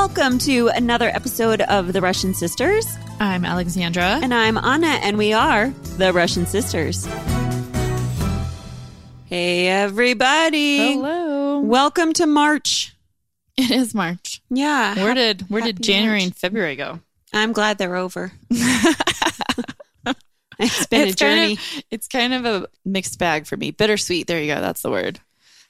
Welcome to another episode of The Russian Sisters. I'm Alexandra. And I'm Anna, and we are The Russian Sisters. Hey, everybody. Hello. Welcome to March. It is March. Yeah. Where did where did January March. and February go? I'm glad they're over. it's been a It's kind journey. of it's kind of a mixed bag for me. Bittersweet. There you go. That's the word.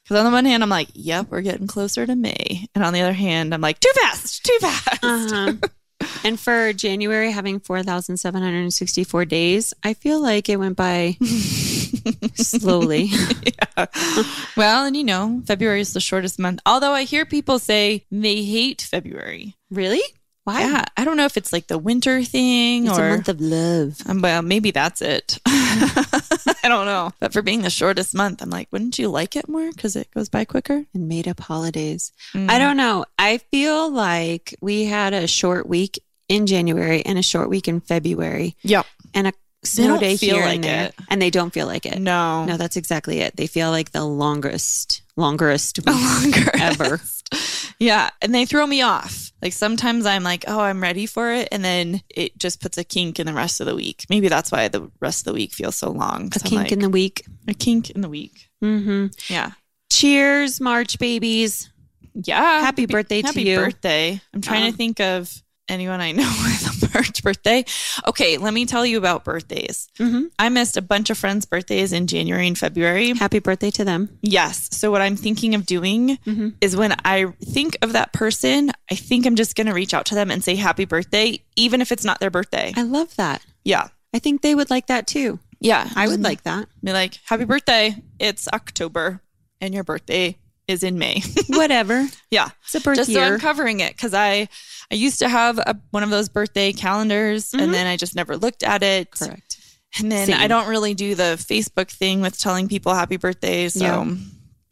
Because on the one hand, I'm like, "Yep, we're getting closer to May," and on the other hand, I'm like, "Too fast, too fast." Uh-huh. and for January having 4,764 days, I feel like it went by slowly. yeah. Well, and you know, February is the shortest month. Although I hear people say they hate February. really? Why? Yeah, I don't know if it's like the winter thing It's or a month of love. Um, well, maybe that's it. I don't know. But for being the shortest month, I'm like, wouldn't you like it more because it goes by quicker? and made up holidays. Mm. I don't know. I feel like we had a short week in January and a short week in February Yep. and a snow day feel here like and there. it. And they don't feel like it. No. No, that's exactly it. They feel like the longest, longest week longer ever. Yeah. And they throw me off. Like sometimes I'm like, oh, I'm ready for it. And then it just puts a kink in the rest of the week. Maybe that's why the rest of the week feels so long. A kink in the week. a kink in the week. hmm Yeah. Cheers, March babies. Yeah. Happy birthday to happy you. birthday. I'm trying Um, to think of anyone I know with a March birthday. Okay, let me tell you about birthdays. Mhm. I missed a bunch of friends' birthdays in January and February. Happy birthday to them. Yes. So what I'm thinking of doing Mhm. is when I think of that person, I think I'm just going to reach out to them and say happy birthday, even if it's not their birthday. I love that. Yeah. I think they would like that too. Yeah. I would like that. be like, happy birthday. It's October and your birthday is in May. Whatever. yeah. It's a birth just so. I'm covering it because I I used to have a, one of those birthday calendars and mm-hmm. then I just never looked at it. Correct. And then Same. I don't really do the Facebook thing with telling people happy birthday. So Yeah.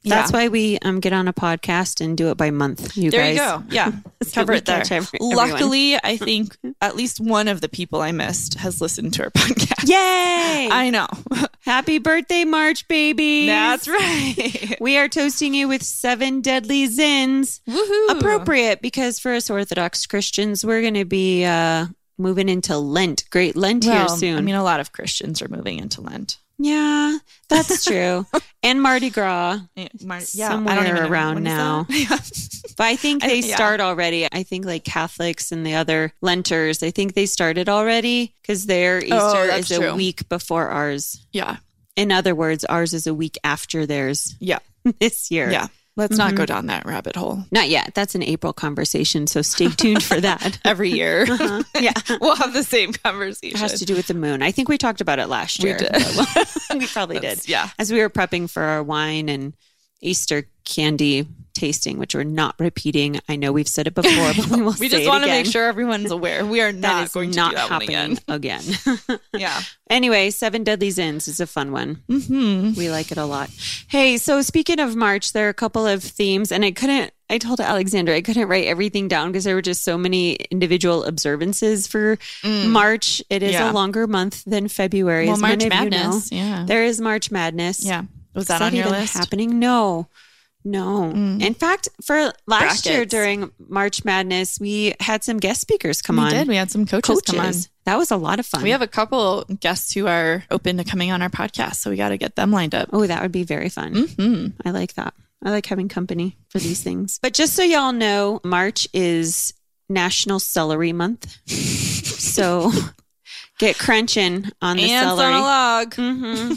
Yeah. That's why we um, get on a podcast and do it by month. You there guys. you go. Yeah. So Cover it there. every- Luckily, I think at least one of the people I missed has listened to our podcast. Yay! I know. Happy birthday, March baby. That's right. We are toasting you with seven deadly zins. Woohoo. Appropriate because for us Orthodox Christians, we're going to be uh, moving into Lent. Great Lent here soon. I mean, a lot of Christians are moving into Lent. Yeah, that's true. and Mardi Gras. Yeah, Mar- Somewhere around now. that? But I think I- they yeah. start already. I think like Catholics and the other Lenters, I think they started already because their oh, Easter Oh, is a true. week before ours. yeah. In other words, ours is a week after theirs Yeah. this year. Yeah. Let's not go down that rabbit hole. Not yet. That's an April conversation. So stay tuned for that. Every year, uh-huh. yeah. we'll have the same conversation. It has to do with the moon. I think we talked about it last We year. did. we probably did. Yeah. As we were prepping for our wine and Easter candy tasting, which we're not repeating. I know we've said it before, but we will we just want to make sure everyone's aware. We are not going to not do that one again. again. Yeah. anyway, Seven Deadly Zins is a fun one. hmm We like it a lot. Hey, so speaking of March, there are a couple of themes, and I couldn't. I told Alexandra I couldn't write everything down because there were just so many individual observances for March. It is Mm. Yeah. a longer month than February. Well, as March many of you know. Madness. Yeah. There is March Madness. Yeah. Was Is that on your list? happening? No. No. In fact, for last year during March Madness, we had some guest speakers come We on. did. We had some coaches, come on. That was a lot of fun. We have a couple guests who are open to coming on our podcast, so we got to get them lined up. Oh, that would be very fun. hmm I like that. I like having company for these things. But just so y'all know, March is National Celery Month. so get crunching on the celery. log. hmm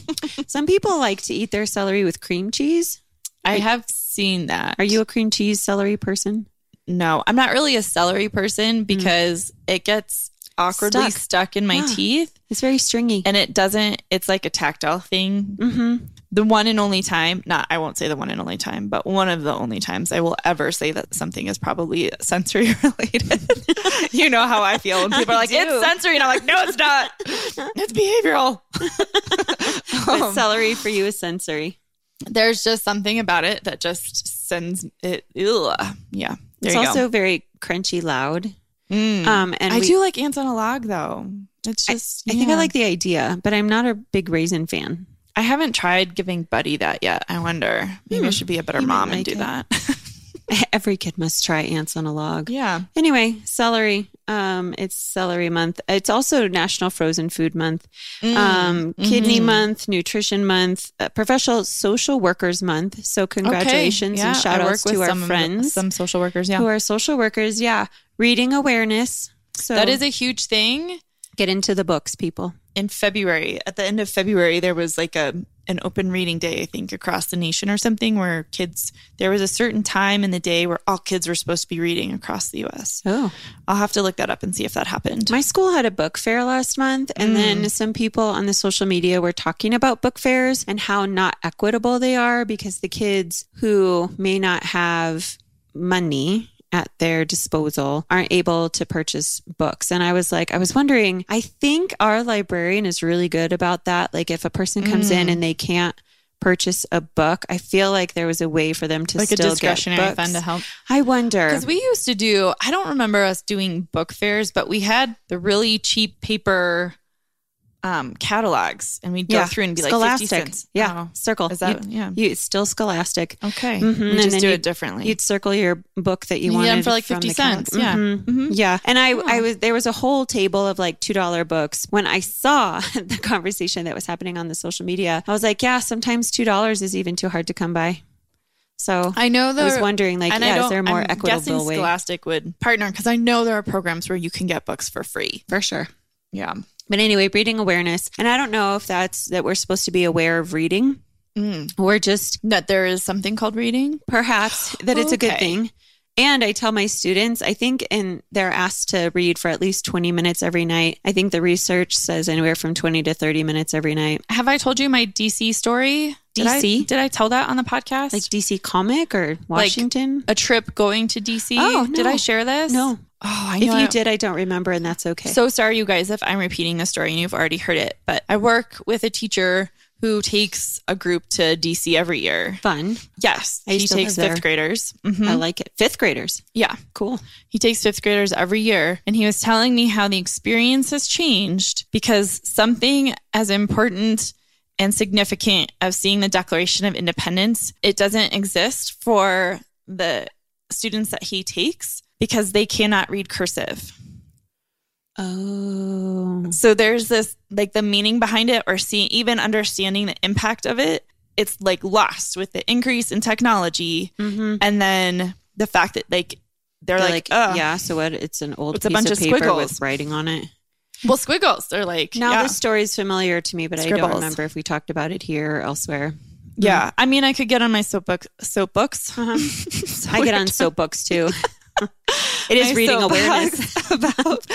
Some people like to eat their celery with cream cheese. I have seen that. Are you a cream cheese celery person? No, I'm not really a celery person because it gets awkwardly Mm. Stuck. stuck, in my Yeah. teeth It's very stringy. and it doesn't, it's like a tactile thing. hmm The one and only time, not, I won't say the one and only time, but one of the only times I will ever say that something is probably sensory related. you know how I feel when people are like, it's sensory. And I'm like, no, it's not. It's behavioral. Um, celery for you is sensory. There's just something about it that just sends it. Ugh. Yeah. There It's also go. very crunchy loud. Mm. Um, and I we- do like ants on a log though. It's I, just I think I like the idea, but I'm not a big raisin fan. I haven't tried giving Buddy that yet. I wonder. Maybe I should be a better Hmm. He mom and do it. that. Every kid must try ants on a log. Yeah. Anyway, celery. Um, it's celery month. It's also National Frozen Food Month, um, Kidney mhm. Month, Nutrition Month, uh, Professional Social Workers Month. So congratulations Okay. and Yeah, shout I outs to our friends some social workers. Yeah. who are social workers. Yeah, reading awareness. So that is a huge thing. get into the books, people. In February, at the end of February, there was like a an open reading day, I think, across the nation or something where kids there was a certain time in the day where all kids were supposed to be reading across the US. Oh, I'll have to look that up and see if that happened. my school had a book fair last month, and then mm. some people on the social media were talking about book fairs and how not equitable they are because the kids who may not have money at their disposal aren't able to purchase books. And I was like, I was wondering, I think our librarian is really good about that. Like, if a person comes in mm. and they can't purchase a book, I feel like there was a way for them to like a still discretionary get books. fund to help. I wonder. Because we used to do, I don't remember us doing book fairs, but we had the really cheap paper um, catalogs and we'd go through and be like 50 cents. Yeah, Oh. circle. Is that- You'd- yeah. You, it's still Scholastic. Okay. Mm-hmm. We just then do it differently. You'd circle your book that you You wanted for like from 50 the catalog. cents, yeah. Mhm. Mhm. yeah. And I, Oh. I was there was a whole table of like two dollar books. When I saw the conversation that was happening on the social media, I was like, yeah, sometimes two dollars is even too hard to come by. So I know I was wondering, like, yeah, is there a more I'm equitable way? Scholastic would partner because I know there are programs where you can get books for free. For sure. Yeah. But anyway, reading awareness, and I don't know if that's that we're supposed to be aware of reading, Mm. or just That there is something called reading. perhaps that it's a good thing. And I tell my students, I think, and they're asked to read for at least 20 minutes every night. I think the research says anywhere from 20 to 30 minutes every night. Have I told you my DC story? Did I- DC? Did I, tell that on the podcast? Like DC Comic or Washington? a trip going to DC. Oh, Did. I share this? no. Oh, I If you I- did, I don't remember, and that's okay. So sorry, you guys, if I'm repeating the story and you've already heard it, but I work with a teacher who takes a group to DC every year. fun. Yes, I he takes fifth graders. Mhm. I like it. Fifth graders. Yeah, Cool. he takes fifth graders every year. And he was telling me how the experience has changed because something as important and significant as seeing the Declaration of Independence, it doesn't exist for the students that he takes because they cannot read cursive. Oh. So there's this like the meaning behind it or seeing even understanding the impact of it, it's like lost with the increase in technology Mm-hmm. and then the fact that like they're, They're like, like, yeah. So what? It's an old It's a bunch of of paper squiggles. with writing on it. well squiggles. They're like Now yeah. the story's familiar to me, but I don't remember if we talked about it here or elsewhere. yeah. I mean I could get on my soapbook soapbooks. Uh-huh. I get on soapbooks too. it is reading awareness. about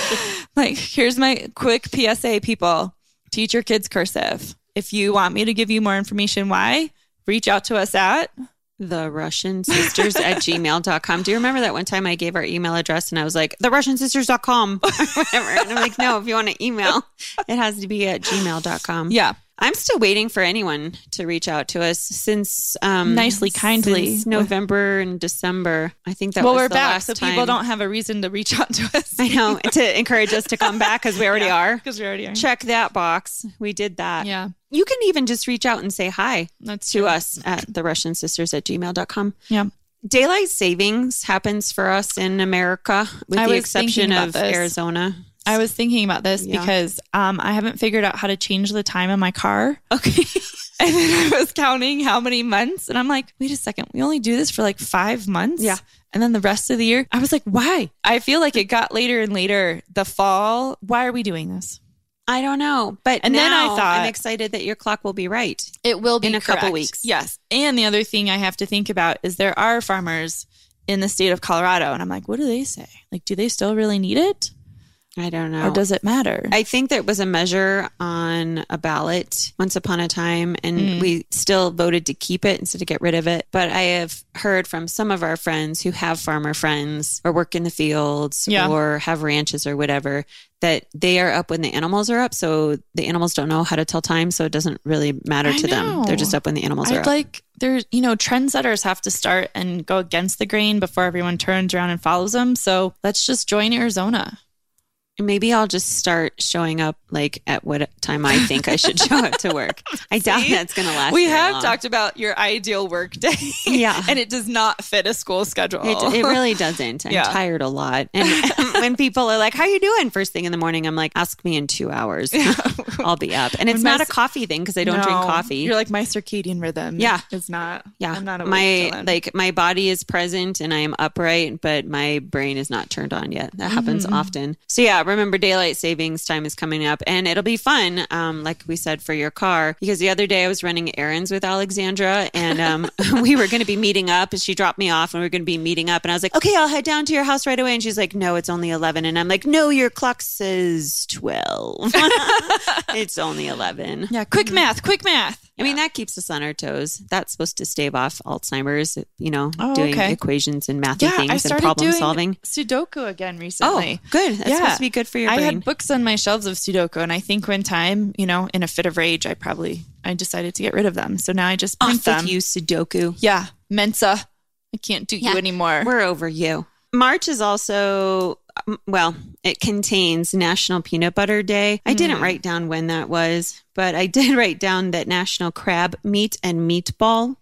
like here's my quick PSA people. Teach your kids cursive. If you want me to give you more information why, reach out to us at The Russian sisters at gmail.com. Do you remember that one time I gave our email address and I was like, the Russian sisters.com or whatever? And I'm like, no, if you want to email, it has to be at gmail.com. yeah. I'm still waiting for anyone to reach out to us since um Nicely, kindly. since November and December. I think that well, was we're back, so time. people don't have a reason to reach out to us. I know to encourage us to come back because we already are. because we already are. Check that box. We did that. Yeah, You can even just reach out and say hi that's to true. us at the Russian sisters at gmail.com. Yeah, Daylight savings happens for us in America, with I the exception of this. Arizona. I was thinking about this Yeah. because um, I haven't figured out how to change the time in my car. Okay. And then I was counting how many months, and I'm like, wait a second, we only do this for like five months. Yeah. And then the rest of the year, I was like, why? I feel like it got later and later. The fall, why are we doing this? I don't know. But And then I thought- I'm excited that your clock will be right. It will be In a couple weeks. Yes. And the other thing I have to think about is there are farmers in the state of Colorado, and I'm like, what do they say? Like, do they still really need it, I don't know. or does it matter? I think there was a measure on a ballot once upon a time, and Mm. we still voted to keep it instead of get rid of it. But I have heard from some of our friends who have farmer friends or work in the fields Yeah. or have ranches or whatever that they are up when the animals are up. So the animals don't know how to tell time. So it doesn't really matter I to them. They're just up when the animals are I'd up. like there's you know trendsetters have to start and go against the grain before everyone turns around and follows them. So let's just join Arizona. Maybe I'll just start showing up like at what time I think I should show up to work. I doubt that's going to last. we have long. talked about your ideal work day. Yeah. and it does not fit a school schedule. It, it really doesn't. I'm Yeah. tired a lot. And when people are like, How you doing first thing in the morning? I'm like, Ask me in two hours. I'll be up. And it's my not a coffee thing because I don't drink coffee. You're like my circadian rhythm. Yeah. It's not. yeah. I'm not awake my like my body is present and I am upright, but my brain is not turned on yet. That happens Mm-hmm. often. So yeah, remember daylight savings time is coming up and it'll be fun. Um, like we said for your car, because the other day I was running errands with Alexandra and um we were gonna be meeting up and she dropped me off and we were gonna be meeting up and I was like, Okay, I'll head down to your house right away. And she's like, No, it's only eleven. And I'm like, No, your clock says twelve. it's only eleven. Yeah. Quick math. Quick math. I mean, that keeps us on our toes. That's supposed to stave off Alzheimer's, you know, Oh, doing okay. equations and mathy Yeah. things and problem doing solving. Sudoku again recently. Oh, good. That's Yeah. supposed to be good for your I brain. had books on my shelves of Sudoku, and I think one time, you know, in a fit of rage, I probably I decided to get rid of them. So now I just print Off them. with you, Sudoku. Yeah, Mensa. I can't do Yeah. you anymore. We're over you. March is also, um, well, it contains National Peanut Butter Day. I didn't Hmm. write down when that was, but I did write down that National Crab Meat and Meatball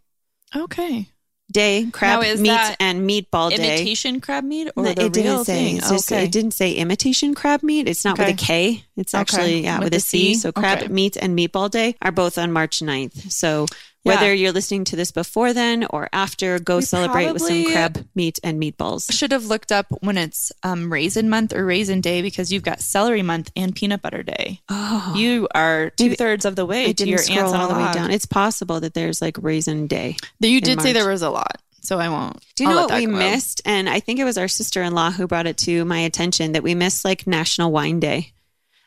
okay. Day, Crab Now, Meat and Meatball Day. Imitation crab meat or No, the it didn't real say. thing? Just- okay. It didn't say imitation crab meat. It's not with a K. It's Okay. actually yeah, With with, a C. C? So crab Okay. meat and meatball day are both on March 9th. So Yeah. whether you're listening to this before then or after, go We celebrate with some crab meat and meatballs. Should have looked up when it's um, raisin month or raisin day because you've got celery month and peanut butter day. Oh, You are two thirds of the way I to your ants on all the way down. It's possible that there's like raisin day. You did say there was a lot, so I won't. Do you I'll know what we go. missed? And I think it was our sister in law who brought it to my attention that we missed like National Wine Day.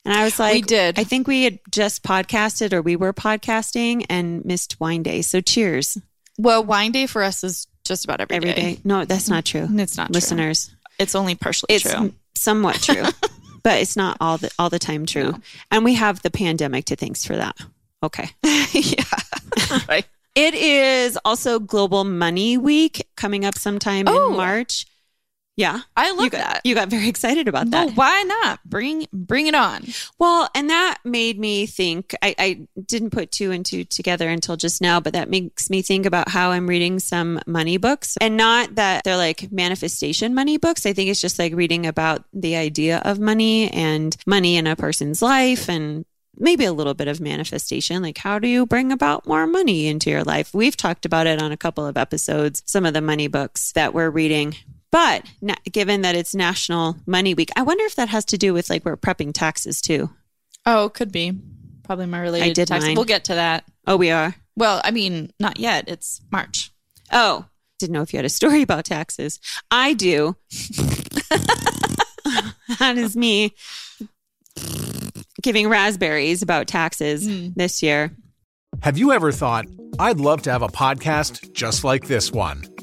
And I was like, We did. I think we had just podcasted or we were podcasting and missed Wine Day. So cheers Well, wine day for us is just about every, every day. No, that's not true. It's not true. Listeners, It's only partially it's true. somewhat true, but it's not all the all the time true. No. And we have the pandemic to thanks for that. Okay. yeah. right. It is also Global Money Week coming up sometime Oh. in March. Yeah. I love you got, that. You got very excited about that. Well, why not? Bring bring it on. Well, and that made me think. I, I didn't put two and two together until just now, but that makes me think about how I'm reading some money books, and not that they're like manifestation money books. I think it's just like reading about the idea of money and money in a person's life, and maybe a little bit of manifestation. Like, how do you bring about more money into your life? We've talked about it on a couple of episodes. Some of the money books that we're reading. But na- given that it's National Money Week, I wonder if that has to do with like we're prepping taxes too. Oh, could be. Probably my related I did tax. mine. We'll get to that. Oh, we are. Well, I mean, not yet. It's March. Oh, didn't know if you had a story about taxes. I do. that is me giving raspberries about taxes Mm. this year. Have you ever thought, I'd love to have a podcast just like this one?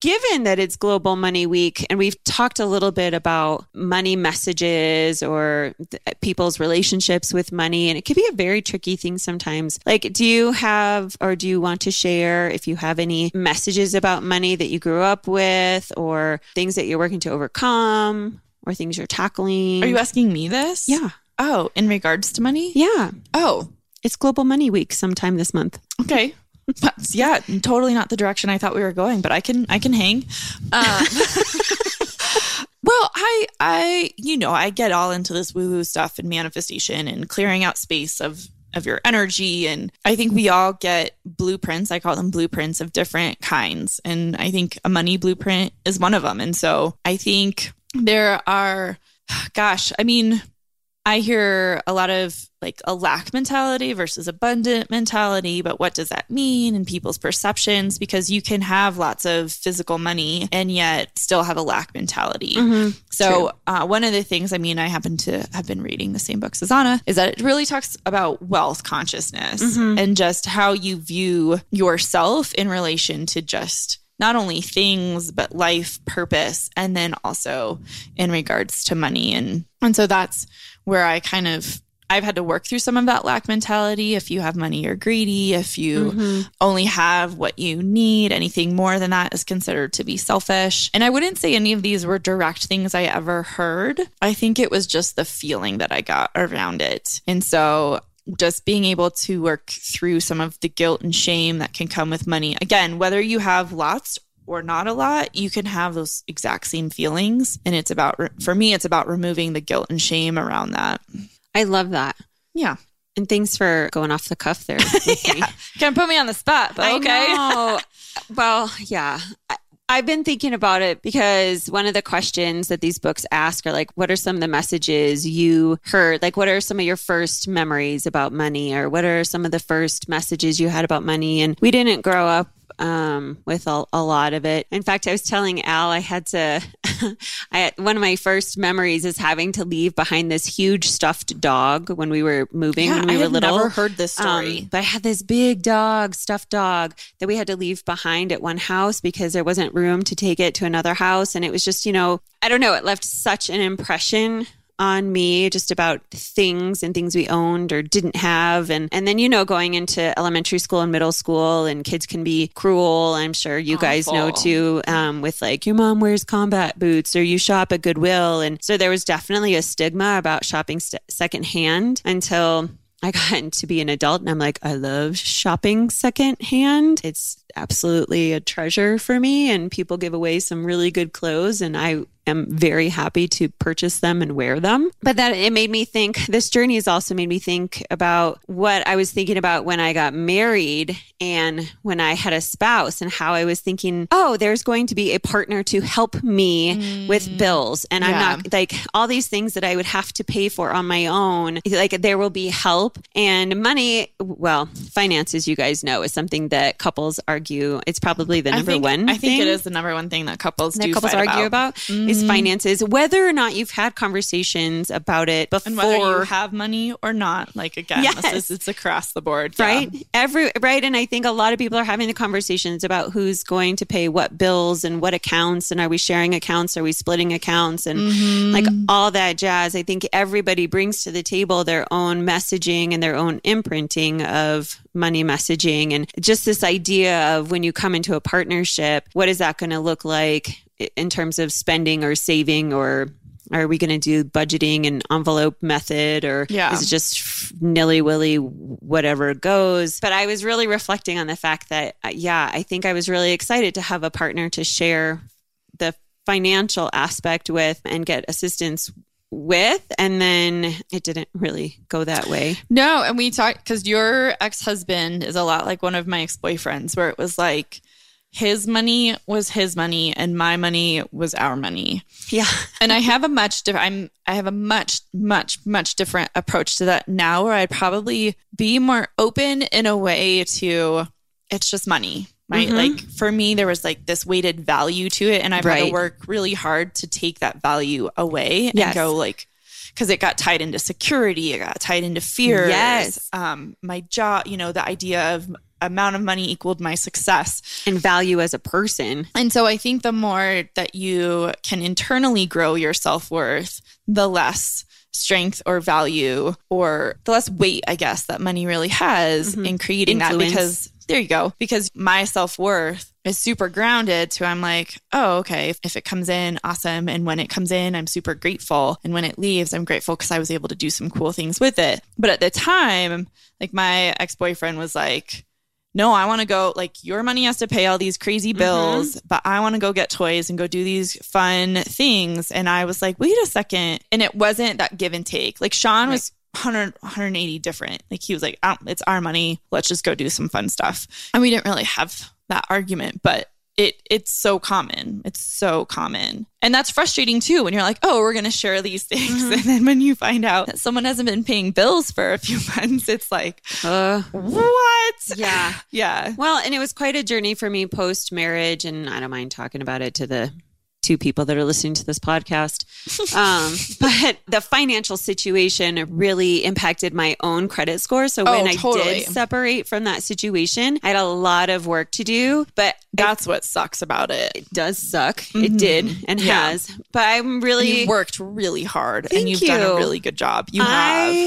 Given that it's Global Money Week, and we've talked a little bit about money messages or th- people's relationships with money, and it can be a very tricky thing sometimes. Like, do you have or do you want to share if you have any messages about money that you grew up with, or things that you're working to overcome, or things you're tackling? Are you asking me this? Yeah. Oh, in regards to money? Yeah. Oh, It's Global Money Week sometime this month. okay. That's- yeah, totally not the direction I thought we were going, but I can I can hang. Um, well, I I you know I get all into this woo woo stuff and manifestation and clearing out space of of your energy and I think we all get blueprints. I call them blueprints of different kinds, and I think a money blueprint is one of them. And so I think there are, gosh, I mean. I hear a lot of like a lack mentality versus abundant mentality, but what does that mean in people's perceptions? Because you can have lots of physical money and yet still have a lack mentality. Mm-hmm. So, uh, one of the things, I mean, I happen to have been reading the same books as Anna, is that it really talks about wealth consciousness Mm-hmm. and just how you view yourself in relation to just not only things but life purpose and then also in regards to money and and so that's where I kind of I've had to work through some of that lack mentality. If you have money, you're greedy. If you mm-hmm. only have what you need, anything more than that is considered to be selfish. And I wouldn't say any of these were direct things I ever heard. I think it was just the feeling that I got around it. And so just being able to work through some of the guilt and shame that can come with money. Again, whether you have lots or not a lot, you can have those exact same feelings. And it's about, for me, it's about removing the guilt and shame around that. I love that. Yeah. And thanks for going off the cuff there. Can't put me on the spot, but okay. Well, yeah. I, I've been thinking about it because one of the questions that these books ask are like, what are some of the messages you heard? Like, what are some of your first memories about money? Or what are some of the first messages you had about money? And we didn't grow up um, with a, a lot of it. In fact, I was telling Al I had to. I one of my first memories is having to leave behind this huge stuffed dog when we were moving when we I were little. never heard this story. Um, but I had this big dog, stuffed dog, that we had to leave behind at one house because there wasn't room to take it to another house. And it was just, you know, I don't know, it left such an impression on me just about things and things we owned or didn't have. And and then you know going into elementary school and middle school and kids can be cruel. I'm sure you guys know too um, with like your mom wears combat boots or you shop at goodwill. And so there was definitely a stigma about shopping st- secondhand until I got to be an adult and I'm like, I love shopping secondhand. It's absolutely a treasure for me. And people give away some really good clothes, and I am very happy to purchase them and wear them. But that it made me think, this journey has also made me think about what I was thinking about when I got married and when I had a spouse, and how I was thinking, oh, there's going to be a partner to help me with mm. bills. And I'm not like all these things that I would have to pay for on my own, like there will be help and money. Well, finances, you guys know, is something that couples argue. It's probably the number I think, one. I think it thing is the number one thing that couples that do couples fight argue about. about, is finances. Whether or not you've had conversations about it before, And whether you have money or not, like again, this Yes. is, it's across the board, yeah. right every right and i think a lot of people are having the conversations about who's going to pay what bills and what accounts and are we sharing accounts are we splitting accounts and Mm-hmm. like all that jazz i think everybody brings to the table their own messaging and their own imprinting of money messaging and just this idea of when you come into a partnership what is that going to look like in terms of spending or saving or are we going to do budgeting and envelope method or Yeah. is it just nilly willy whatever goes but i was really reflecting on the fact that uh, yeah i think i was really excited to have a partner to share the financial aspect with and get assistance with and then it didn't really go that way No, and we talked because your ex husband is a lot like one of my ex boyfriends, where it was like his money was his money and my money was our money. yeah And I have a much different. I'm I have a much much much different approach to that now, where I'd probably be more open in a way to it's just money. Right. Mhm. Like for me, there was like this weighted value to it. And I've had to work really hard to take that value away Yes. and go like, because it got tied into security, it got tied into fears. Yes. Um, my job, you know, the idea of amount of money equaled my success. and value as a person And so I think the more that you can internally grow your self worth, the less strength or value or the less weight, I guess, that money really has in creating that. Because there you go. Because my self worth is super grounded to I'm like, oh, okay, if, if it comes in, awesome. And when it comes in, I'm super grateful. And when it leaves, I'm grateful because I was able to do some cool things with it. But at the time, like my ex boyfriend was like, no, I want to go, like, your money has to pay all these crazy mm-hmm. bills, but I want to go get toys and go do these fun things. And I was like, wait a second. And it wasn't that give and take. Like, Sean was 100, 180 different. Like, he was like, oh, it's our money. Let's just go do some fun stuff. And we didn't really have that argument, but it it's so common. It's so common. And that's frustrating too when you're like, "Oh, we're going to share these things." And then when you find out that someone hasn't been paying bills for a few months, it's like, Uh, "What?" yeah. Yeah. Well, and it was quite a journey for me post marriage, and I don't mind talking about it to the two people that are listening to this podcast. Um, but the financial situation really impacted my own credit score. So when Oh, I did separate from that situation, I had a lot of work to do, but That's what sucks about it. it does suck. It did and Mm-hmm. Yeah. has. But I'm really You worked really hard and you've done a really good job. You I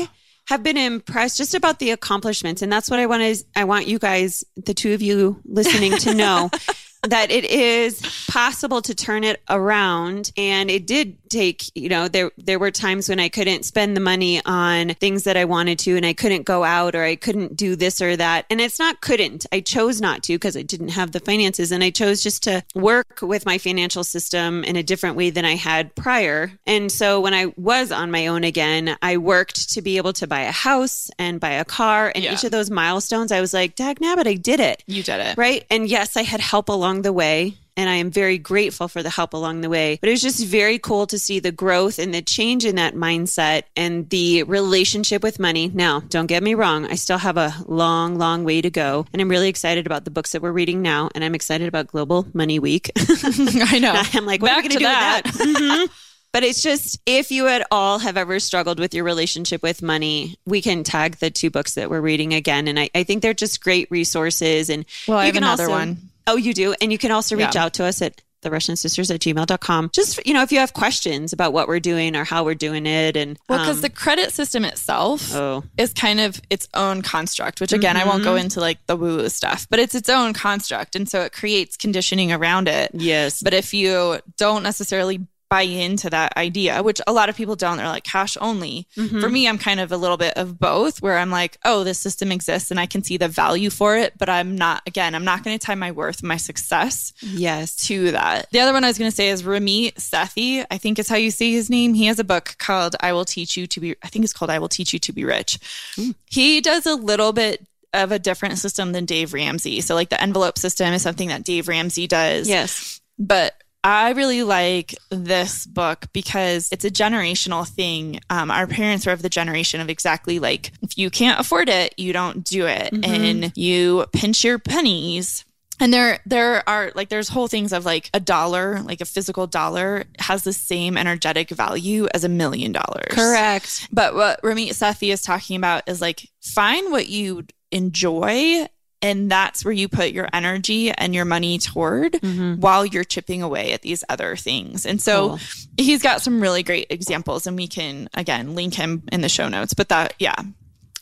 have. have been impressed just about the accomplishments, and that's what I want to. I want you guys, the two of you listening, to know that it is possible to turn it around. And it did take, you know, there there were times when I couldn't spend the money on things that I wanted to, and I couldn't go out or I couldn't do this or that. And it's not couldn't. I chose not to because I didn't have the finances, and I chose just to work with my financial system in a different way than I had prior. And so when I was on my own again, I worked to be able to buy a house and buy a car. And Yeah. each of those milestones, I was like, dag nabbit, I did it. You did it. Right. And yes, I had help along the way. And I am very grateful for the help along the way. But it was just very cool to see the growth and the change in that mindset and the relationship with money. Now, don't get me wrong, I still have a long, long way to go. And I'm really excited about the books that we're reading now. And I'm excited about Global Money Week. I know. I'm like, what Back are we going to do that. with that? Mhm. But it's just if you at all have ever struggled with your relationship with money, we can tag the two books that we're reading again. And I, I think they're just great resources. And Well, I have another also- one. Oh, you do? And you can also reach Yeah. out to us at the Russian sisters at gmail.com. Just, you know, if you have questions about what we're doing or how we're doing it. And Well, because um, the credit system itself Oh. is kind of its own construct, which again, I won't go into like the woo woo stuff, but it's its own construct. And so it creates conditioning around it. yes. But if you don't necessarily buy into that idea, which a lot of people don't, they're like cash only. For mm-hmm. me, I'm kind of a little bit of both where I'm like, oh, this system exists and I can see the value for it, but I'm not, again, I'm not going to tie my worth, my success yes. to that. The other one I was going to say is Ramit Sethi. I think is how you say his name. He has a book called I Will Teach You to Be, I think it's called I Will Teach You to Be Rich. Hmm. He does a little bit of a different system than Dave Ramsey. So, like the envelope system is something that Dave Ramsey does. Yes. But I really like this book because it's a generational thing. Um, our parents were of the generation of exactly like, if you can't afford it, you don't do it. And you pinch your pennies. And there, there are like, there's whole things of like a dollar, like a physical dollar has the same energetic value as a million dollars. Correct. But what Ramit Sethi is talking about is like find what you enjoy and that's where you put your energy and your money toward mm-hmm. while you're chipping away at these other things. And so Cool. he's got some really great examples and we can again link him in the show notes. But that yeah.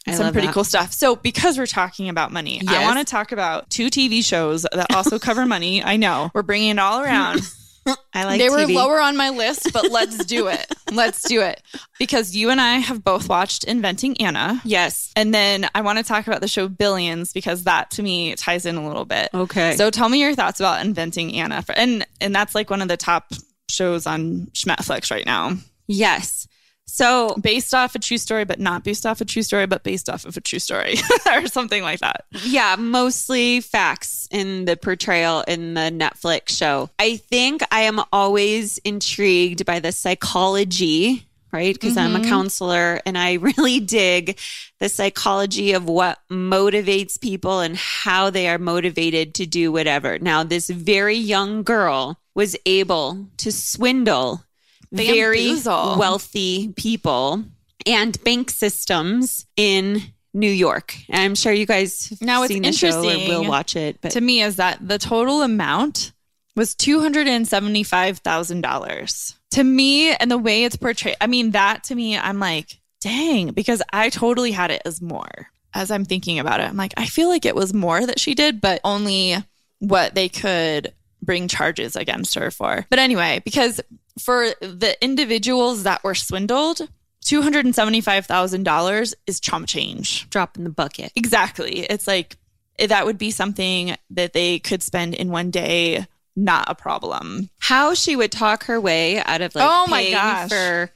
I some pretty that. cool stuff. So, because we're talking about money, I want to talk about two TV shows that also cover money. I know we're bringing it all around I like they were TV. lower on my list, but let's do it. Let's do it. Because you and I have both watched Inventing Anna. Yes. And then I want to talk about the show Billions because that to me ties in a little bit. Okay. So tell me your thoughts about Inventing Anna. And and that's like one of the top shows on Schmetflix right now. Yes. So Based off a true story, but not based off a true story, but based off of a true story or something like that. Yeah, mostly facts in the portrayal in the Netflix show. I think I am always intrigued by the psychology, right? Because I'm a mm-hmm. counselor and I really dig the psychology of what motivates people and how they are motivated to do whatever. Now, this very young girl was able to swindle very wealthy people and bank systems in New York. And I'm sure you guys have Now, it's seen the show or interesting will watch it. But to me is that the total amount was $275,000. To me, and the way it's portrayed, I mean, that to me, I'm like, dang, because I totally had it as more as I'm thinking about it. I'm like, I feel like it was more that she did, but only what they could bring charges against her for. But anyway, because for the individuals that were swindled, $275,000 is chump change. drop in the bucket. Exactly. It's like that would be something that they could spend in one day, not a problem. How she would talk her way out of like Oh my gosh. for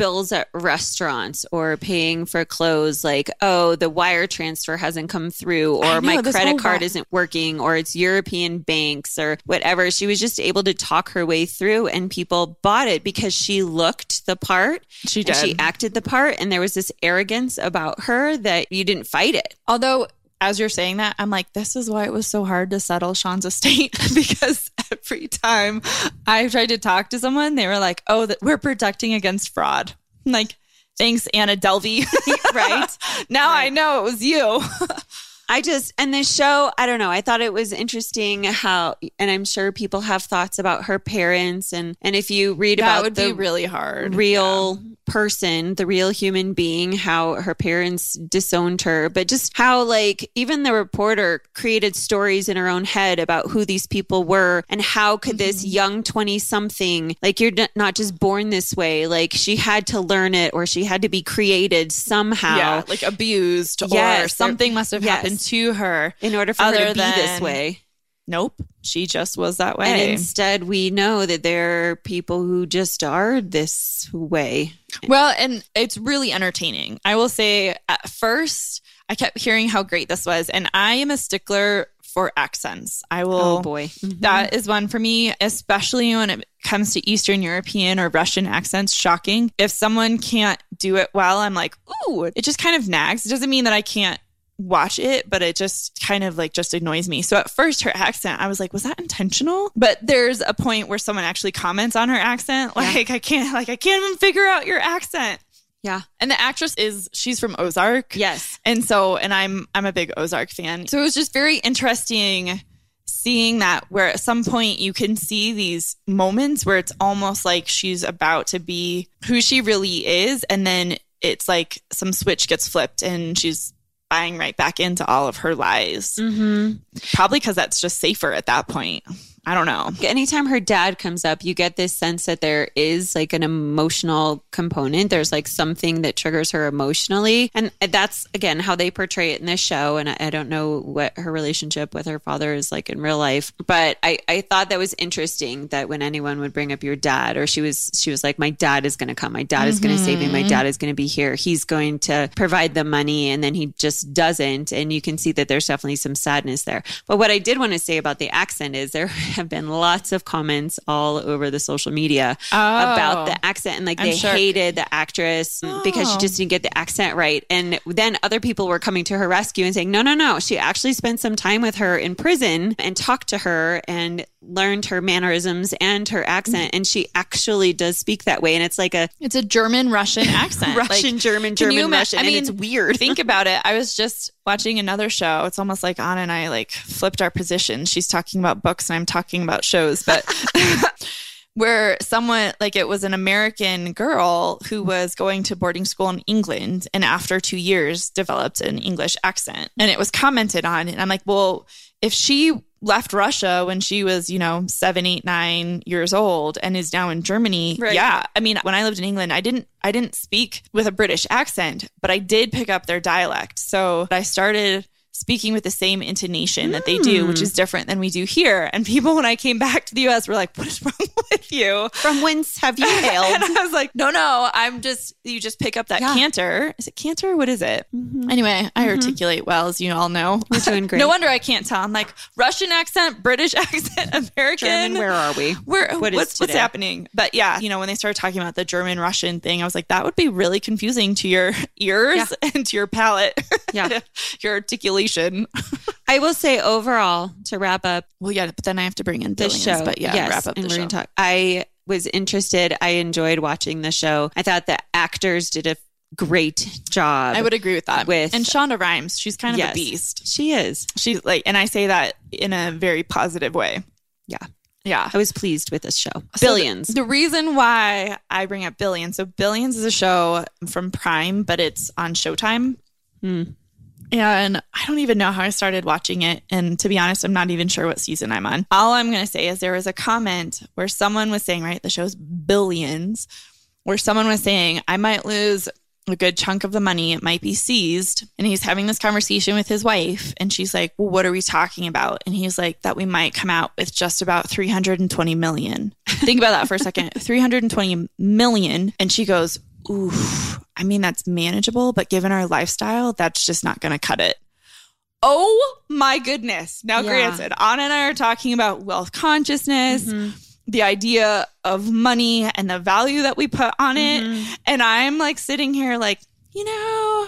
bills at restaurants or paying for clothes like, oh, the wire transfer hasn't come through or know, my credit card isn't working or it's European banks or whatever. She was just able to talk her way through and people bought it because she looked the part. She did. she acted the part and there was this arrogance about her that you didn't fight it. Although, as you're saying that, I'm like, this is why it was so hard to settle Sean's estate because every time I tried to talk to someone, they were like, oh, that we're protecting against fraud. I'm like, thanks, Anna Delvey. Right. now I know it was you. I just, and this show, I don't know. I thought it was interesting how, and I'm sure people have thoughts about her parents. And, and if you read about that about would the be really hard. real person, the real human being, how her parents disowned her, but just how, like, even the reporter created stories in her own head about who these people were and how could this Mm-hmm. young 20 something, like, you're not just born this way, like, she had to learn it or she had to be created somehow. Yeah, like abused or Yes, there- something must have yes. happened to her. in order for her to be this way. Nope, she just was that way. And instead, we know that there are people who just are this way. Well, and it's really entertaining. I will say at first, I kept hearing how great this was, and I am a stickler for accents. I will. Oh boy. Mm-hmm. That is one for me, especially when it comes to Eastern European or Russian accents. Shocking. If someone can't do it well, I'm like, ooh, it just kind of nags. It doesn't mean that I can't watch it, but it just kind of like just annoys me. So at first, her accent, I was like, was that intentional? But there's a point where someone actually comments on her accent. Like, I can't, like, I can't even figure out your accent. Yeah. And the actress is, she's from Ozark. Yes. And so, and I'm I'm a big Ozark fan. So it was just very interesting seeing that where at some point you can see these moments where it's almost like she's about to be who she really is and then it's like some switch gets flipped and she's buying right back into all of her lies. Mm-hmm. Probably because that's just safer at that point. I don't know. Anytime her dad comes up, you get this sense that there is like an emotional component. There's like something that triggers her emotionally. And that's, again, how they portray it in this show. And I, I don't know what her relationship with her father is like in real life. But I, I thought that was interesting that when anyone would bring up your dad, or she was, she was like, my dad is going to come. My dad is going to save me. My mm-hmm. dad is going to be here. He's going to provide the money. And then he just doesn't. And you can see that there's definitely some sadness there. But what I did want to say about the accent is there have been lots of comments all over the social media about the oh. accent and like I'm they sure. hated the actress because she Oh. just didn't get the accent right. And then other people were coming to her rescue and saying, no, no, no. She actually spent some time with her in prison and talked to her and learned her mannerisms and her accent. And she actually does speak that way. And it's like a It's a German Russian accent. Russian, Like, German, can you German, ima- Russian. I and mean, it's weird. think about it. I was just watching another show. It's almost like Anna and I like flipped our position. She's talking about books and I'm talking about shows, but where someone like it was an American girl who was going to boarding school in England and after 2 years developed an English accent and it was commented on and I'm like, "Well, if she left Russia when she was, you know, seven, eight, nine years old and is now in Germany. Right. Yeah. I mean, when I lived in England, I didn't I didn't speak with a British accent, but I did pick up their dialect. So I started speaking with the same intonation that they do, which hmm. is different than we do here. And people when I came back to the US were like, What is wrong with you? From whence have you hailed? and? I was like, no, no, I'm just, you just pick up that Yeah. canter. Is it canter? What is it? Mm-hmm. Anyway, I mm-hmm. articulate well, as you all know. We're doing great. no wonder I can't tell. I'm like Russian accent, British accent, American. German, where are we? Where, What is what's, what's happening? But yeah, you know, when they started talking about the German Russian thing, I was like, that would be really confusing to your ears and to your palate. Yeah. your articulation. I will say overall, to wrap up Well, yeah, but then I have to bring in the show. But yeah, yes, wrap up and the we're show. talk. I was interested. I enjoyed watching the show. I thought the actors did a great job. I would agree with that. With- and Shonda Rhimes, she's kind of Yes. a beast. She is. She's like, and I say that in a very positive way. Yeah. Yeah. I was pleased with this show. So the- Billions. The, reason why I bring up Billions, so Billions is a show from Prime, but it's on Showtime. Hmm. And I don't even know how I started watching it. And to be honest, I'm not even sure what season I'm on. All I'm going to say is there was a comment where someone was saying, right, the show's Billions, where someone was saying, I might lose a good chunk of the money. It might be seized. And he's having this conversation with his wife. And she's like, Well, what are we talking about? And he's like, That we might come out with just about 320 million. Think about that for a second 320 million. And she goes, oof, I mean, that's manageable, but given our lifestyle, that's just not going to cut it. Oh my goodness. Now, Yeah. granted, Anna and I are talking about wealth consciousness, Mhm. the idea of money and the value that we put on it. Mhm. And I'm like sitting here like, you know,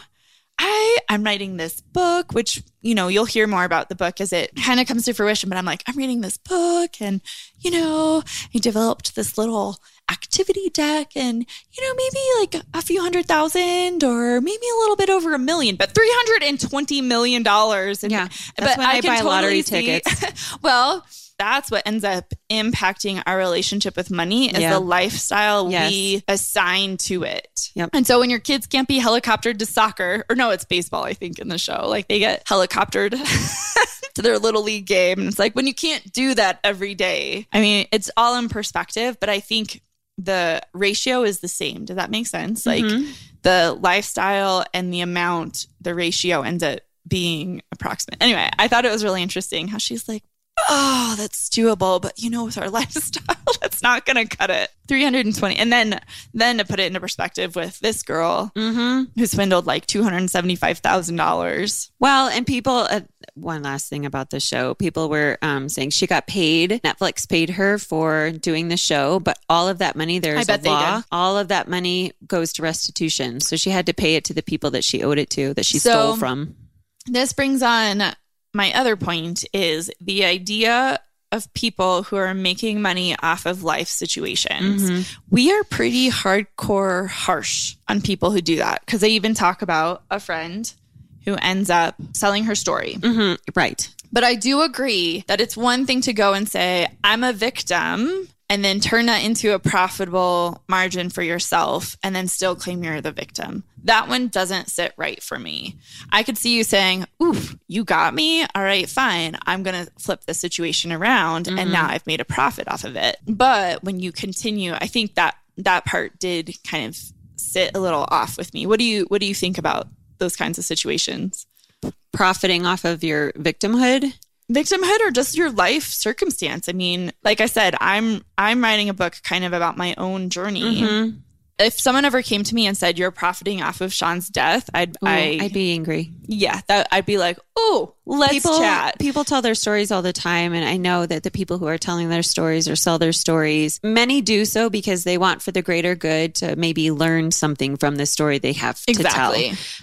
I I'm writing this book, which, you know, you'll hear more about the book as it kind of comes to fruition, but I'm like, I'm reading this book and, you know, I developed this little activity deck and, you know, maybe like a few hundred thousand or maybe a little bit over a million, but three hundred and twenty million dollars. Yeah, that's when I can buy lottery see- tickets. well, that's what ends up impacting our relationship with money is Yeah. the lifestyle Yes. we assign to it. Yep. And so when your kids can't be helicoptered to soccer, or no, it's baseball, I think, in the show, like they get helicoptered to their little league game. And it's like when you can't do that every day, I mean, it's all in perspective, but I think the ratio is the same. Does that make sense? Like Mhm. the lifestyle and the amount, the ratio ends up being approximate. Anyway, I thought it was really interesting how she's like, oh, that's doable, but you know, with our lifestyle, that's not going to cut it. 320. And then, then to put it into perspective with this girl Mhm. who swindled like $275,000. Well, and people, uh, one last thing about the show, people were um, saying she got paid. Netflix paid her for doing the show, but all of that money, there's a law, all of that money goes to restitution. So she had to pay it to the people that she owed it to, that she So- stole from. This brings on my other point is the idea of people who are making money off of life situations. Mm-hmm. We are pretty hardcore harsh on people who do that because they even talk about a friend who ends up selling her story. Mhm. Right. But I do agree that it's one thing to go and say, I'm a victim, and then turn that into a profitable margin for yourself and then still claim you're the victim. That one doesn't sit right for me. I could see you saying, Oof, you got me. All right, fine. I'm going to flip the situation around and now I've made a profit off of it. But when you continue, I think that that part did kind of sit a little off with me. What do you what do you think about those kinds of situations? Profiting off of your victimhood. victimhood or just your life circumstance i mean like i said i'm i'm writing a book kind of about my own journey Mhm. If someone ever came to me and said you're profiting off of sean's death i'd Ooh, I, I'd be angry. yeah that i'd be like oh let's people chat. people tell their stories all the time and i know that the people who are telling their stories or sell their stories many do so because they want for the greater good to maybe learn something from the story they have to tell.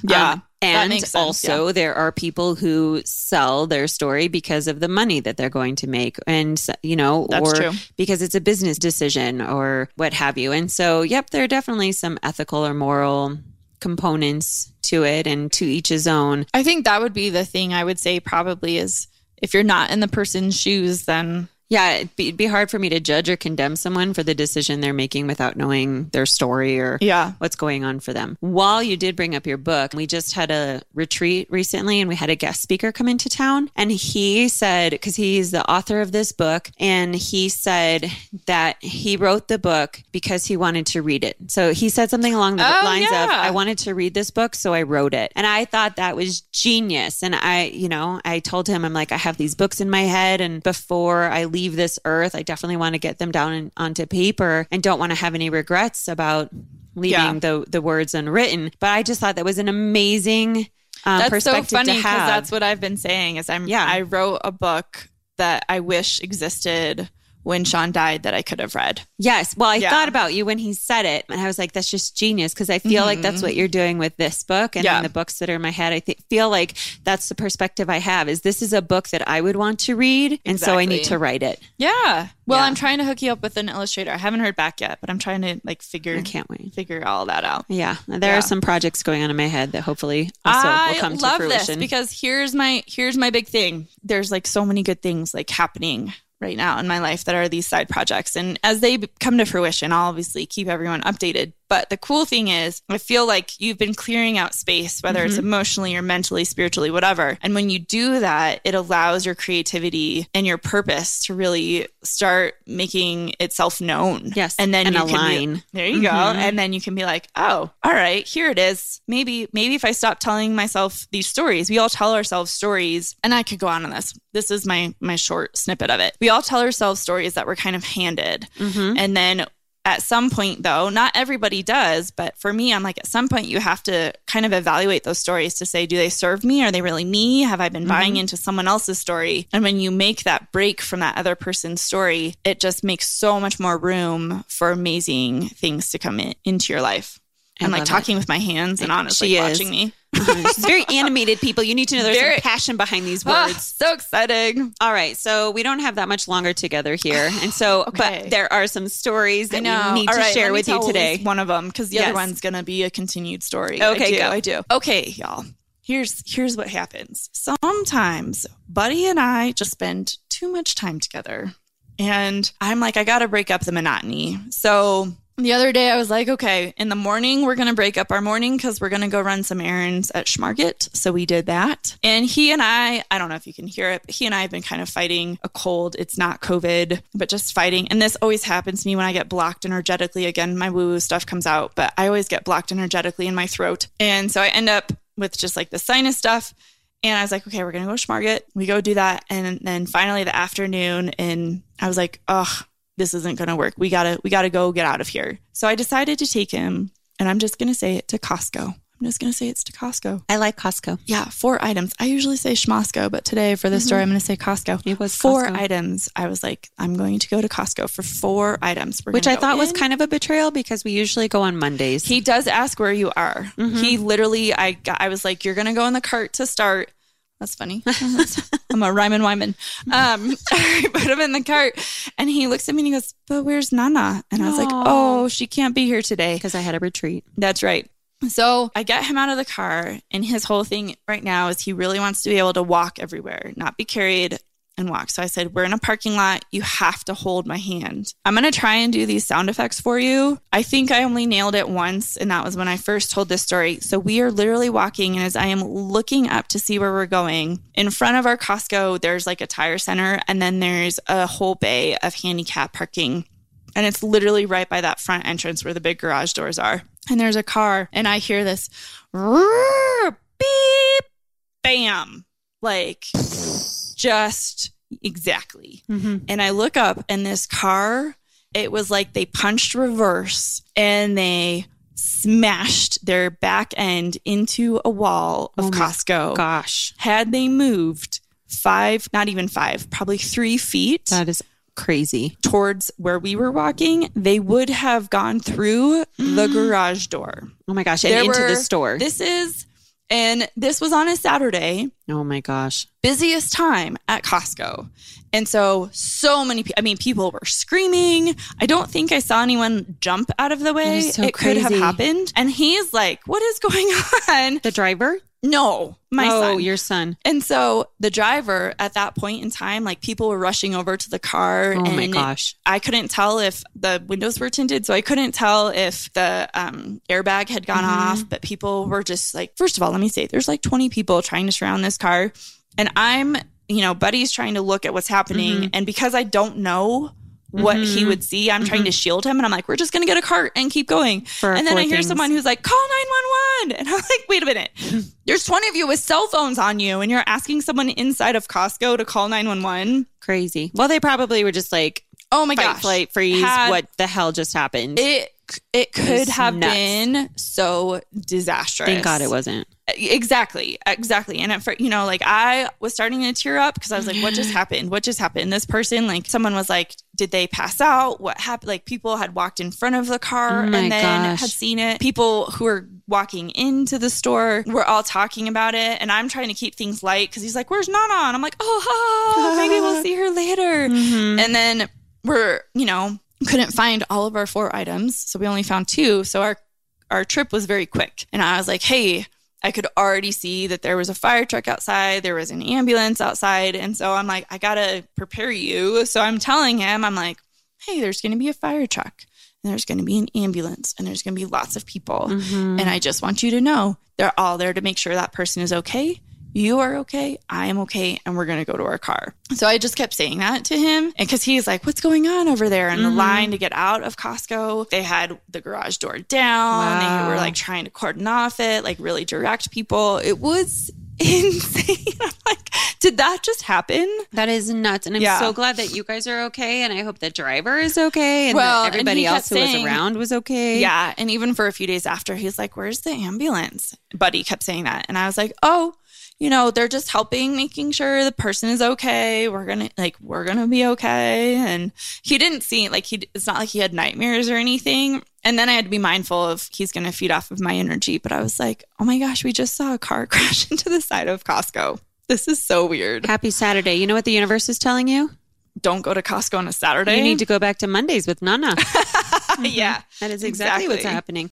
Yeah. Um, and also there are people who sell their story because of the money that they're going to make and you know That's or true. because it's a business decision or what have you. And so yep there are definitely some ethical or moral components to it and to each his own. I think that would be the thing i would say probably is if you're not in the person's shoes then Yeah, it'd be, it'd be hard for me to judge or condemn someone for the decision they're making without knowing their story or yeah what's going on for them. While you did bring up your book, we just had a retreat recently and we had a guest speaker come into town. And he said, because he's the author of this book, and he said that he wrote the book because he wanted to read it. So he said something along the Oh, lines of. I wanted to read this book, so I wrote it. And I thought that was genius. And I, you know, I told him, I'm like, I have these books in my head. And before I leave this earth, I definitely want to get them down in, onto paper and don't want to have any regrets about leaving Yeah. the, the words unwritten. But I just thought that was an amazing uh, that's so perspective funny because that's what I've been saying is I'm Yeah. I wrote a book that I wish existed when Sean died that I could have read. Yes. Well, I Yeah. thought about you when he said it, and I was like, "That's just genius." Because I feel like that's what you're doing with this book, and Mm-hmm. Yeah. the books that are in my head. I th- feel like that's the perspective I have. Is this is a book that I would want to read, and so I need to write it. Yeah. Well, Yeah. I'm trying to hook you up with an illustrator. I haven't heard back yet, but I'm trying to like figure I can't wait. figure all that out. Yeah, there are some projects going on in my head that hopefully also I will come to love fruition. this because here's my here's my big thing. There's like so many good things like happening right now in my life that are these side projects. And as they come to fruition I'll obviously keep everyone updated but the cool thing is I feel like you've been clearing out space whether it's Mm-hmm. emotionally or mentally spiritually whatever and when you do that it allows your creativity and your purpose to really start making itself known Yes, and then and you can be- align. there you go Mhm. and then you can be like oh all right here it is maybe maybe if i stop telling myself these stories we all tell ourselves stories and i could go on on this this is my my short snippet of it we all tell ourselves stories that we're kind of handed Mhm. and then at some point though not everybody does but for me i'm like at some point you have to kind of evaluate those stories to say do they serve me? Are they really me? Have i been mm-hmm. buying into someone else's story? And when you make that break from that other person's story it just makes so much more room for amazing things to come in, into your life I'm like love it. talking with my hands and honestly is. watching me Uh-huh. She's very animated, people. You need to know there's Very- some passion behind these Ah, words. so exciting All right, so we don't have that much longer together here, and so, Okay. but there are some stories that we need All to right, share with you today. One of them, because the Yes. other one's gonna be a continued story. Okay, I do, go. I do. Okay, y'all. Here's here's what happens. Sometimes Buddy and I just spend too much time together, and I'm like, I gotta break up the monotony. So. The other day, I was like, okay, in the morning, we're going to break up our morning because we're going to go run some errands at Schmarget. So we did that. And he and I, I don't know if you can hear it, but he and I have been kind of fighting a cold. It's not COVID, but just fighting. And this always happens to me when I get blocked energetically. Again, my woo woo stuff comes out, but I always get blocked energetically in my throat. And so I end up with just like the sinus stuff. And I was like, okay, we're going to go Schmarget. We go do that. And then finally the afternoon, and I was like, ugh, this isn't going to work. We got to, we got to go get out of here. So I decided to take him, and I'm just going to say it to Costco. I'm just going to say it's to Costco. I like Costco. Yeah, four items. I usually say Schmosco, but today for this story, I'm going to say Costco. It was four Costco. items. I was like, I'm going to go to Costco for four items. We're Which I thought was kind of a betrayal because we usually go on Mondays. He does ask where you are. Mm-hmm. He literally, I got, I was like, you're gonna go in the cart to start. That's funny. I'm a Ryman Wyman. Um, I put him in the cart, and he looks at me and he goes, "But where's Nana?" And I was like, "Oh, she can't be here today." because I had a retreat. That's right. So I get him out of the car, and his whole thing right now is he really wants to be able to walk everywhere, not be carried and walk. So I said, We're in a parking lot. You have to hold my hand. I'm going to try and do these sound effects for you. I think I only nailed it once, and that was when I first told this story. So we are literally walking, and as I am looking up to see where we're going, in front of our Costco, there's like a tire center, and then there's a whole bay of handicap parking. And it's literally right by that front entrance where the big garage doors are. And there's a car, and I hear this "Rrrr, beep, bam, like just exactly. Mm-hmm. And I look up, and this car, it was like they punched reverse and they smashed their back end into a wall of Oh Costco. Gosh, Had they moved five, not even five, probably three feet that is crazy. towards where we were walking, they would have gone through the garage door. Oh my gosh, and There into were- the store. This is, and this was on a Saturday, oh my gosh. busiest time at Costco. And so, so many people, I mean, people were screaming. I don't think I saw anyone jump out of the way. so it could have happened. And he's like, What is going on? The driver? No, my son. oh, son. your son. And so the driver at that point in time, like people were rushing over to the car. Oh and my gosh. I couldn't tell if the windows were tinted. So I couldn't tell if the um, airbag had gone Mm-hmm. off. But people were just like, first of all, let me say, there's like 20 people trying to surround this car. And I'm, you know, Buddy's trying to look at what's happening. Mm-hmm. And because I don't know, what he mm-hmm. would see. I'm trying to mm-hmm. shield him, and I'm like, "We're just gonna get a cart and keep going." For and then I hear things. someone who's like, "Call 911," and I'm like, "Wait a minute, there's 20 of you with cell phones on you, and you're asking someone inside of Costco to call 911." Crazy. Well, they probably were just like, Oh my fight, gosh, flight, freeze. Had- what the hell just happened? it it could have nuts. been so disastrous. Thank God it wasn't. Exactly, exactly. And at first, you know, like I was starting to tear up because I was like, what just happened? What just happened? This person, like someone was like, did they pass out? What happened? Like people had walked in front of the car Oh and then gosh. had seen it. People who were walking into the store were all talking about it. And I'm trying to keep things light because he's like, where's Nana? And I'm like, oh, maybe we'll see her later. Mm-hmm. And then we're, you know, couldn't find all of our four items. So we only found two. So our our trip was very quick. And I was like, hey, I could already see that there was a fire truck outside, there was an ambulance outside. And so I'm like, I gotta prepare you. So I'm telling him, I'm like, hey, there's gonna be a fire truck. And there's going to be an ambulance and there's going to be lots of people. Mm-hmm. And I just want you to know they're all there to make sure that person is okay. You are okay. I am okay. And we're going to go to our car. So I just kept saying that to him. Because he's like, what's going on over there? And the mm-hmm. line to get out of Costco, they had the garage door down. They were like trying to cordon off it, like really direct people. It was insane. I'm like, Did that just happen? That is nuts. And I'm Yeah. so glad that you guys are okay. And I hope the driver is okay. And Well, that and everybody he else who was around was okay. Yeah. And even for a few days after, he's like, Where's the ambulance? Buddy kept saying that. And I was like, Oh, you know, they're just helping, making sure the person is okay. We're going to, like, we're going to be okay. And he didn't see, like, he, it's not like he had nightmares or anything. And then I had to be mindful of he's going to feed off of my energy. But I was like, Oh my gosh, we just saw a car crash into the side of Costco. This is so weird. Happy Saturday. You know what the universe is telling you? Don't go to Costco on a Saturday. You need to go back to Mondays with Nana. Mm-hmm. yeah. That is exactly, what's happening.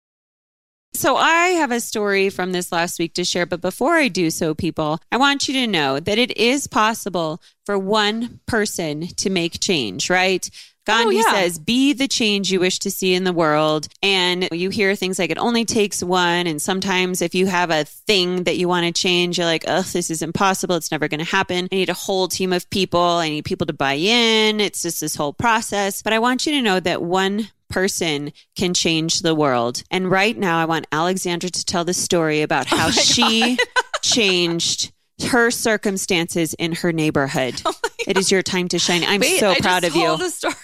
So, I have a story from this last week to share. But before I do so, people, I want you to know that it is possible for one person to make change, right? Gandhi oh, yeah. says, be the change you wish to see in the world. And you hear things like it only takes one. And sometimes if you have a thing that you want to change, you're like, oh, this is impossible. It's never going to happen. I need a whole team of people. I need people to buy in. It's just this whole process. But I want you to know that one person can change the world. And right now, I want Alexandra to tell the story about oh how she changed her circumstances in her neighborhood. Oh it is your time to shine. I'm Wait, so proud of you.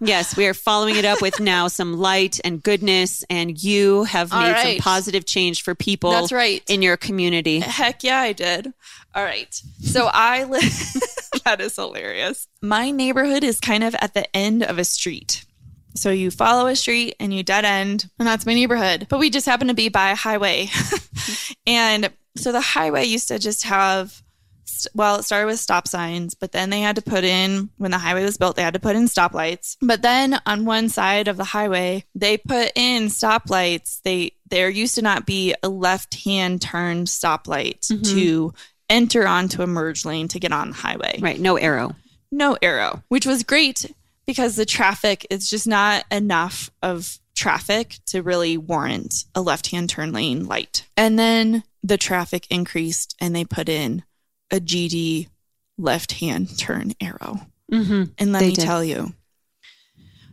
Yes, we are following it up with now some light and goodness, and you have All made some positive change for people That's right. in your community. Heck yeah, I did. All right. So I live, that is hilarious. My neighborhood is kind of at the end of a street. So you follow a street and you dead end, and that's my neighborhood. But we just happen to be by a highway. and so the highway used to just have, well, it started with stop signs, but then they had to put in, when the highway was built, they had to put in stoplights. But then on one side of the highway, they put in stoplights. They, there used to not be a left hand turn stoplight mm-hmm. to enter onto a merge lane to get on the highway Right, no arrow. no arrow, which was great because the traffic is just not enough of traffic to really warrant a left hand turn lane light. And then the traffic increased and they put in a GD left hand turn arrow. Mm-hmm. And let They me did. tell you,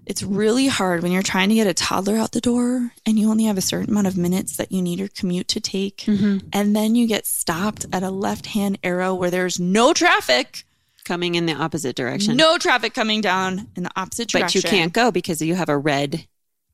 it's really hard when you're trying to get a toddler out the door and you only have a certain amount of minutes that you need your commute to take. Mm-hmm. And then you get stopped at a left hand arrow where there's no traffic. Coming in the opposite direction. No traffic coming down in the opposite direction. but you can't go because you have a red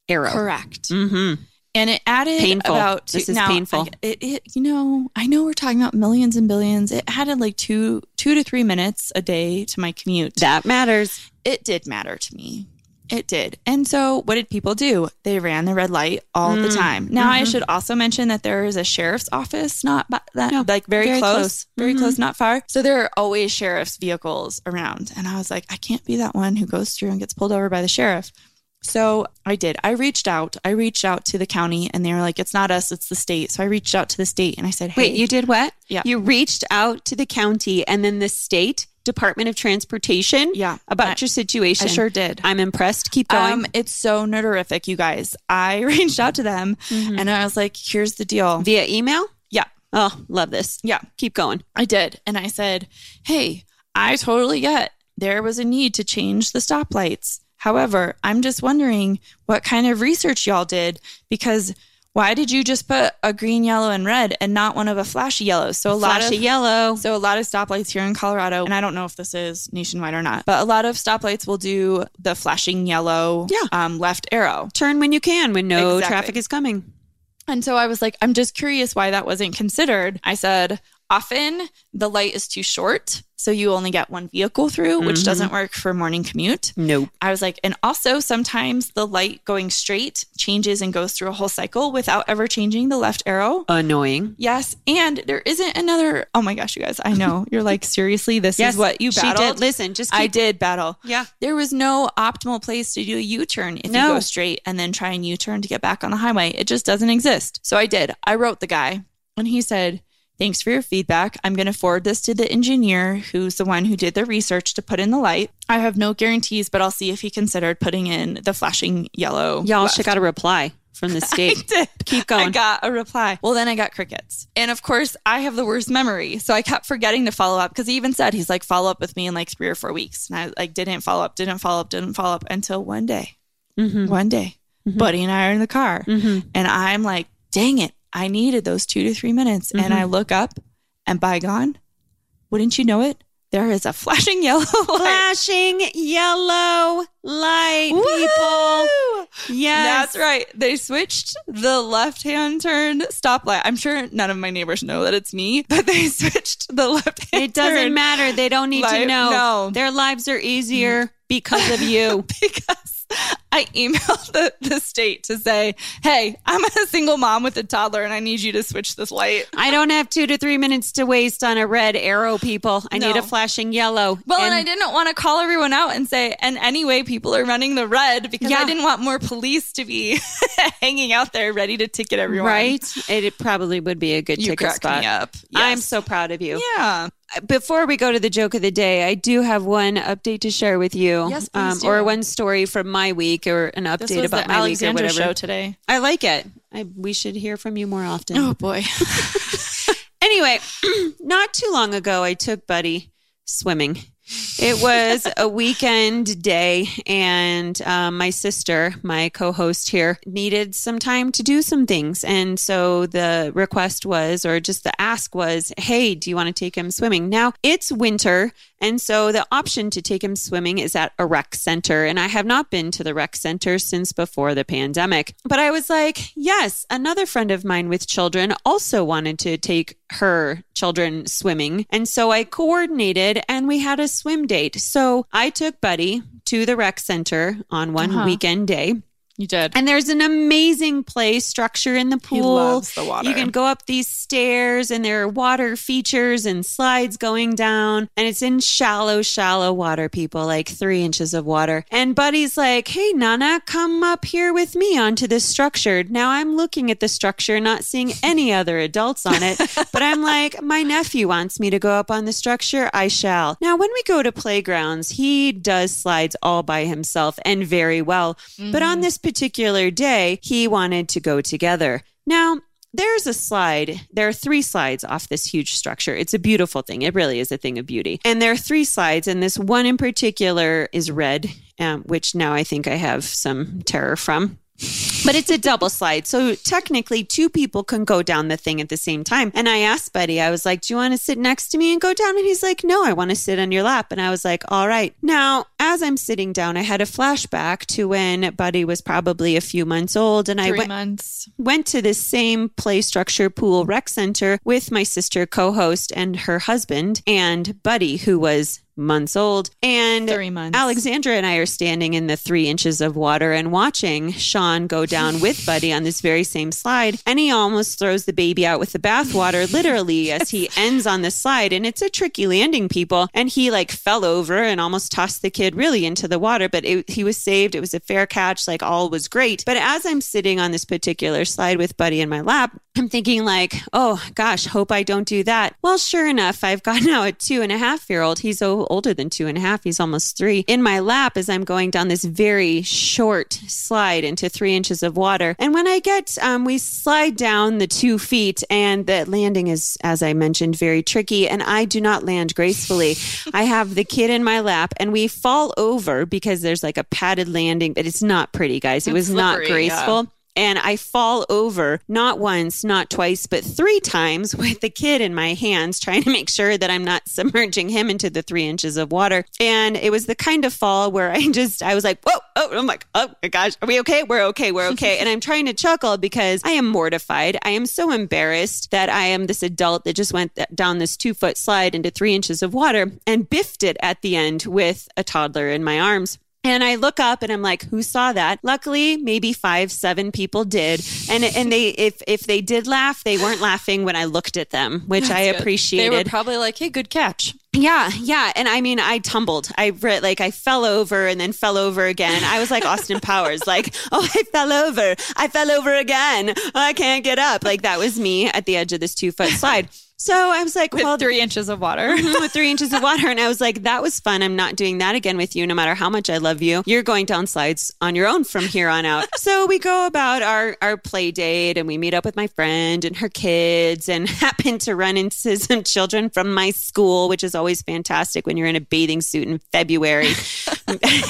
arrow. Correct. Mm-hmm. And it added Painful. about This is now, painful. I- it, it, you know, I know we're talking about millions and billions. It added like two, two to three minutes a day to my commute. That matters. it did matter to me. It did. And so, what did people do? They ran the red light all Mm. the time. Now, I Mhm. should also mention that there is a sheriff's office not that No, like very, very close, close. very Mhm. close, not far. So there are always sheriff's vehicles around, and I was like, I can't be that one who goes through and gets pulled over by the sheriff. So I did. I reached out. I reached out to the county, and they were like, "It's not us, it's the state." So I reached out to the state, and I said, "Hey, Wait, you did what? Yeah. You reached out to the county and then the state Department of Transportation yeah, about I- your situation. I sure did." I'm impressed. Keep going. Um, it's so nerderific, you guys. I reached out to them Mhm. and I was like, here's the deal. Via email? Yeah. Oh, love this. Yeah, Keep going. I did. And I said, hey, I totally get there was a need to change the stoplights. However, I'm just wondering what kind of research y'all did because why did you just put a green, yellow, and red and not one of a flashy yellow? So a lot Flashy of yellow. So a lot of stoplights here in Colorado, and I don't know if this is nationwide or not, but a lot of stoplights will do the flashing yellow Yeah. um, left arrow. Turn when you can when no Exactly. traffic is coming. And so I was like, I'm just curious why that wasn't considered. I said, often the light is too short. So you only get one vehicle through, which Mhm. doesn't work for morning commute. Nope. I was like, and also sometimes the light going straight changes and goes through a whole cycle without ever changing the left arrow. Annoying. Yes. And there isn't another. Oh my gosh, you guys, I know. You're like, seriously, this Yes, is what you she battled. did. Listen, just keep, I did battle. Yeah. There was no optimal place to do a U turn if No. you go straight and then try and U turn to get back on the highway. It just doesn't exist. So I did. I wrote the guy and he said, Thanks for your feedback. I'm going to forward this to the engineer who's the one who did the research to put in the light. I have no guarantees, but I'll see if he considered putting in the flashing yellow. Y'all left. should got a reply from the I state. did. Keep going. I got a reply. Well, then I got crickets. And of course, I have the worst memory. So I kept forgetting to follow up because he even said he's like, follow up with me in like three or four weeks. And I like didn't follow up, didn't follow up, didn't follow up until one day. Mhm. One day, Mhm. Buddy and I are in the car. Mhm. And I'm like, dang it. I needed those two to three minutes. And Mhm. I look up and by gone, wouldn't you know it? There is a flashing yellow light. Flashing yellow light, people. Woo! Yes. That's right. They switched the left hand turn stoplight. I'm sure none of my neighbors know that it's me, but they switched the left hand It doesn't matter. They don't need to know. no. Their lives are easier because of you. because I emailed the, the state to say, hey, I'm a single mom with a toddler and I need you to switch this light. I don't have two to three minutes to waste on a red arrow, people. I need a flashing yellow. Well, and, I didn't want to call everyone out and say, and anyway, people are running the red because Yeah. I didn't want more police to be hanging out there ready to ticket everyone. Right? It, it probably would be a good You ticket spot. me up. I'm so proud of you. Yeah. Before we go to the joke of the day, I do have one update to share with you. um, Yes, please do. or one story from my week or an update about my Alexandra week or whatever. show today. I like it. I, we should hear from you more often. Oh boy. Anyway, not too long ago, I took Buddy swimming. It was a weekend day, and um, my sister, my co host here, needed some time to do some things. And so the request was, or just the ask was, hey, do you want to take him swimming? Now it's winter. And so the option to take him swimming is at a rec center. And I have not been to the rec center since before the pandemic. But I was like, yes, another friend of mine with children also wanted to take her children swimming. And so I coordinated and we had a swim date. So I took Buddy to the rec center on one Uh-huh. weekend day. You did. And there's an amazing play structure in the pool. He loves the water. You can go up these stairs and there are water features and slides going down. And it's in shallow, shallow water, people, like three inches of water. And Buddy's like, hey, Nana, come up here with me onto this structure. Now I'm looking at the structure, not seeing any other adults on it. but I'm like, my nephew wants me to go up on the structure. I shall. Now, when we go to playgrounds, he does slides all by himself and very well. But on mm. this particular day, he wanted to go together. Now, there's a slide. There are three slides off this huge structure. It's a beautiful thing. It really is a thing of beauty. And there are three slides, and this one in particular is red, um, which now I think I have some terror from. But it's a double slide. So technically, two people can go down the thing at the same time. And I asked Buddy, I was like, Do you want to sit next to me and go down? And he's like, No, I want to sit on your lap. And I was like, All right. Now, as I'm sitting down, I had a flashback to when Buddy was probably a few months old. And I went, months. went to this same play structure pool rec center with my sister co-host and her husband and buddy who was months old. And Three months. alexandra and i are standing in the three inches of water and watching sean go down with buddy on this very same slide. And he almost throws the baby out with the bathwater literally as he ends on the slide. And it's a tricky landing people. And he like fell over and almost tossed the kid really into the water. But it, he was saved. It was a fair catch. Like all was great. But as i'm sitting on this particular slide with buddy in my lap i'm thinking like oh gosh hope i don't do that. Well sure enough i've got now a two and a half year old. He's so older than two and a half he's almost three. In my lap as i'm going down this very short slide into three inches of water. And when i get um, we slide down the two feet and the landing is as i mentioned very tricky. And i do not land gracefully. I have the kid in my lap and we fall over because there's like a padded landing but it's not pretty guys. It was not graceful. yeah. And I fall over not once, not twice, but three times with the kid in my hands, trying to make sure that I'm not submerging him into the three inches of water. And it was the kind of fall where I just, I was like, whoa, oh, I'm like, oh my gosh, are we okay? We're okay, we're okay. and I'm trying to chuckle because I am mortified. I am so embarrassed that I am this adult that just went down this two foot slide into three inches of water and biffed it at the end with a toddler in my arms. And I look up and I'm like, who saw that? Luckily, maybe five, seven people did. And and they if if they did laugh, they weren't laughing when I looked at them, which I Good. They were probably like, hey, good catch. Yeah, yeah. And I mean, I tumbled. I like I fell over and then fell over again. I was like Austin Powers, like, oh, I fell over. I fell over again. Oh, I can't get up. Like that was me at the edge of this two foot slide. So I was like, With well, three inches of water. Mhm, with three inches of water. And I was like, that was fun. I'm not doing that again with you, no matter how much I love you. You're going down slides on your own from here on out. so we go about our, our play date and we meet up with my friend and her kids and happen to run into some children from my school, which is always fantastic when you're in a bathing suit in February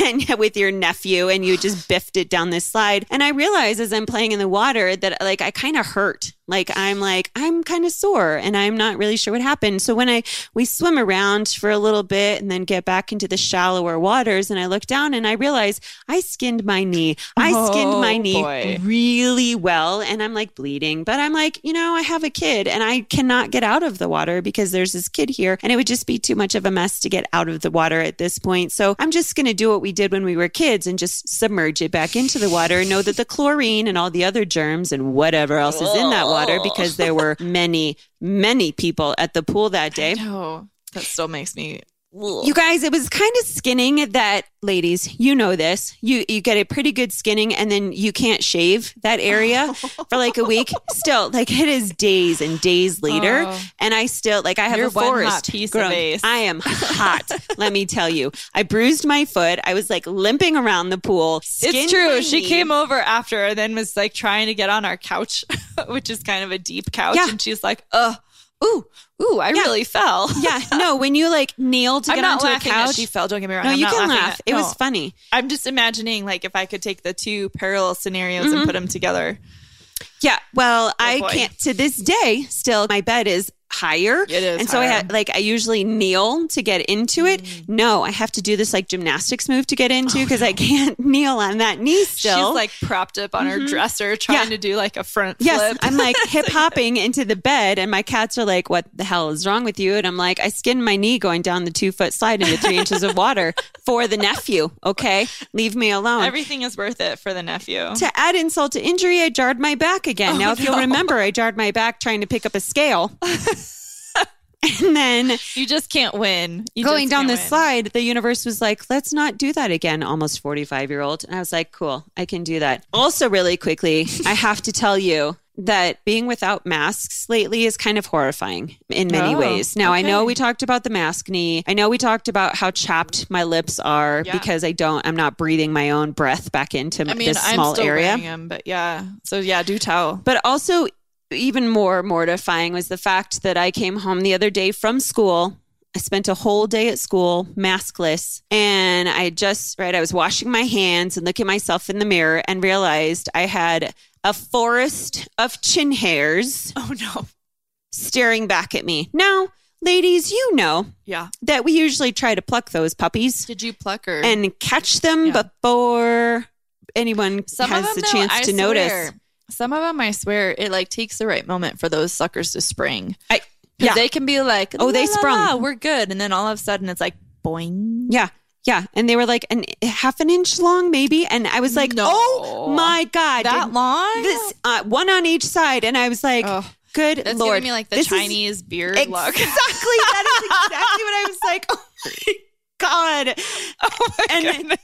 and with your nephew and you just biffed it down this slide. And I realize as I'm playing in the water that like I kind of hurt Like I'm like I'm kind of sore and I'm not really sure what happened. So when I we swim around for a little bit and then get back into the shallower waters and I look down and I realize I skinned my knee. I oh, skinned my Oh, knee boy. really well and I'm like bleeding, but I'm like, you know, I have a kid and I cannot get out of the water because there's this kid here and it would just be too much of a mess to get out of the water at this point. So I'm just going to do what we did when we were kids and just submerge it back into the water and know that the chlorine and all the other germs and whatever else is in that water Oh. because there were many, many people at the pool that day. No, that still makes me. You guys, it was kind of skinning that ladies, you know this. You you get a pretty good skinning and then you can't shave that area for like a week. Still, like it is days and days later Oh. and I still like I have You're a one forest piece of growing. ace. I am hot, let me tell you. I bruised my foot. I was like limping around the pool. It's true. my She knee. came over after and then was like trying to get on our couch, which is kind of a deep couch. Yeah. And she's like, uh, ooh, ooh, I really fell. Yeah, no, when you like kneel to I'm get onto a couch. she fell. Don't get me wrong. no, I'm you can laugh. at- it was funny. I'm just imagining like if I could take the two parallel scenarios Mm-hmm. and put them together. Yeah. Well, I Oh, boy. can't to this day still my bed is higher. It is And so I higher. had like I usually kneel to get into it. Mm. No, I have to do this like gymnastics move to get into because I can't kneel on that knee still. Oh, She's like propped up on her dresser trying Yeah. to do like a front Yes, flip. I'm like hip hopping into the bed, and my cats are like, "What the hell is wrong with you?" And I'm like, "I skinned my knee going down the two foot slide into three inches of water for the nephew. Okay, leave me alone." Everything is worth it for the nephew. to add insult to injury, I jarred my back again. now, if you'll Oh, remember, I jarred my back trying to pick up a scale. and then You just can't win. You going down win. slide, the universe was like, let's not do that again, almost 45 year old. And I was like, cool, I can do that. Also, really quickly, I have to tell you that being without masks lately is kind of horrifying in many Oh, ways. Now, I know we talked about the mask knee. I know we talked about how chapped my lips are Yeah. because I don't, I'm not breathing my own breath back into I mean, this I'm small still area. them, but yeah. So yeah, do tell. But also, even more mortifying was the fact that I came home the other day from school. I spent a whole day at school maskless and I just, right, I was washing my hands and looking myself in the mirror and realized I had a forest of chin hairs Oh no. staring back at me. Now, ladies, you know Yeah. that we usually try to pluck those puppies Did you pluck her? and catch them Yeah. before anyone Some has the though, chance I to notice. Some of them, I swear, it like takes the right moment for those suckers to spring. I, yeah. They can be like, Oh, they "La, la, sprung." la, we're good. And then all of a sudden it's like, boing. Yeah. Yeah. And they were like an half an inch long, maybe. And I was like, No. oh my God. That did long? This, uh, one on each side. And I was like, Oh, good That's Lord. giving me like the this Chinese beard Exactly. look. Exactly. That is exactly what I was like. Oh my God. oh my And- goodness.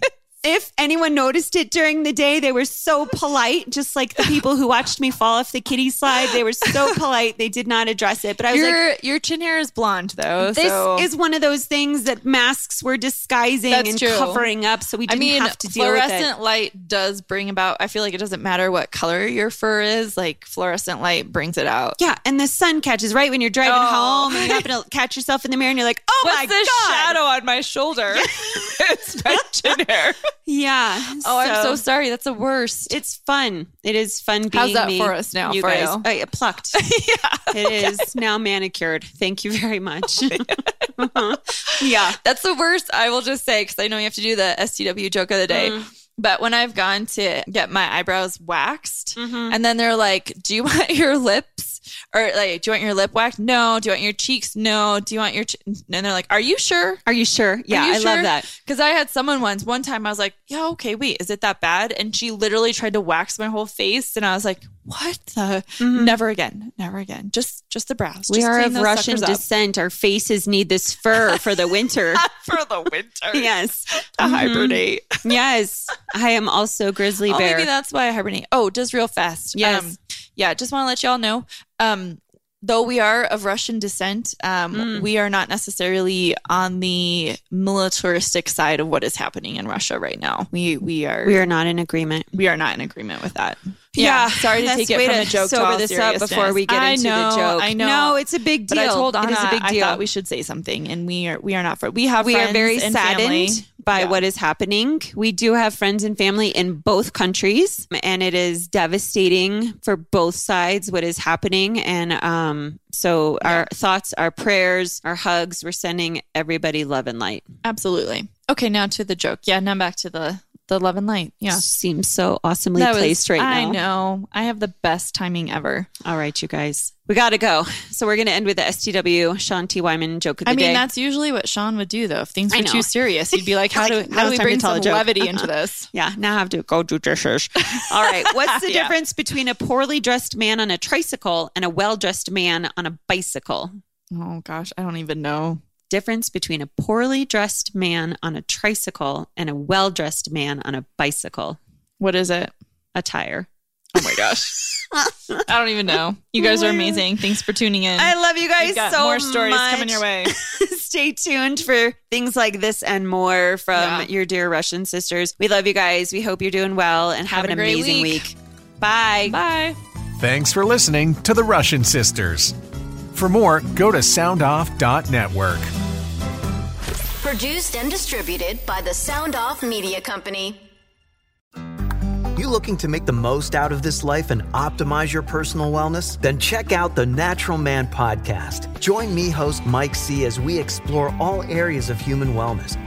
If anyone noticed it during the day, they were so polite, just like the people who watched me fall off the kiddie slide. They were so polite. They did not address it. But I was like, Your your chin hair is blonde though. this so is one of those things that masks were disguising That's and true. covering up. So we didn't mean, have to deal with it. fluorescent light does bring about. I feel like it doesn't matter what color your fur is. Like fluorescent light brings it out. Yeah, and the sun catches right when you're driving Oh. home, and you happen to catch yourself in the mirror, and you're like, "Oh What's my this god!" shadow on my shoulder? it's my chin hair. Yeah. Oh, I'm so sorry. That's the worst. It's fun. It is fun being How's that me, for us now, You for guys, you? I, plucked. yeah. It is now manicured. Thank you very much. yeah. That's the worst. I will just say because I know you have to do the STW joke of the day. Mm. But when I've gone to get my eyebrows waxed, Mm-hmm. and then they're like, "Do you want your lips?" Or like, "Do you want your lip waxed?" No. Do you want your cheeks? No. Do you want your? Ch-? And they're like, "Are you sure?" Are you sure? Yeah, I love that. Because I had someone once, one time I was like, yeah, okay, wait, is it that bad? And she literally tried to wax my whole face. And I was like, what the? Never again. Never again. Just just the brows. Mm-hmm. We Just are of Russian descent. Our faces need this fur for the winter. For the winter. yes. To hibernate. Yes. I am also grizzly Oh, bear. maybe that's why I hibernate. Oh, just real fast. Yes. Um, yeah, just want to let y'all know. Um, though we are of Russian descent, um, Mm. we are not necessarily on the militaristic side of what is happening in Russia right now. We we are we are not in agreement. we are not in agreement with that. Yeah, sorry to take it from a joke to sober this up before we get I into know, the joke. I know. No, it's a big deal. But I told Anna it is a big deal. I thought we should say something, and we are we are not for we have we are very saddened family. by Yeah. what is happening. We do have friends and family in both countries, and it is devastating for both sides what is happening. And um, so, our thoughts, our prayers, our hugs, we're sending everybody love and light. Absolutely. Okay, now to the joke. Yeah, now back to the the love and light. Yeah. Seems so awesomely That was- placed right now. I know. I have the best timing ever. All right, you guys, we got to go. So we're going to end with the STW Sean T. Wyman joke of the I mean, day. that's usually what Sean would do, though. If things I were too serious, he'd be like, "How do Like, how do we bring some levity into this?" Yeah, now I have to go do dishes. All right. What's the Yeah. difference between a poorly dressed man on a tricycle and a well dressed man on a bicycle? Oh gosh, I don't even know. Difference between a poorly dressed man on a tricycle and a well dressed man on a bicycle. What is it? A tire. Oh my gosh, I don't even know. You guys are amazing. Thanks for tuning in. I love you guys We've got so more stories much. coming your way. Stay tuned for things like this and more from Yeah. your dear Russian sisters. We love you guys. We hope you're doing well and have, Have an amazing week. week. Bye. Bye. Thanks for listening to the Russian Sisters. For more, go to soundoff.network. Produced and distributed by the Sound Off Media Company. You looking to make the most out of this life and optimize your personal wellness? Then check out the Natural Man Podcast. Join me, host Mike C., as we explore all areas of human wellness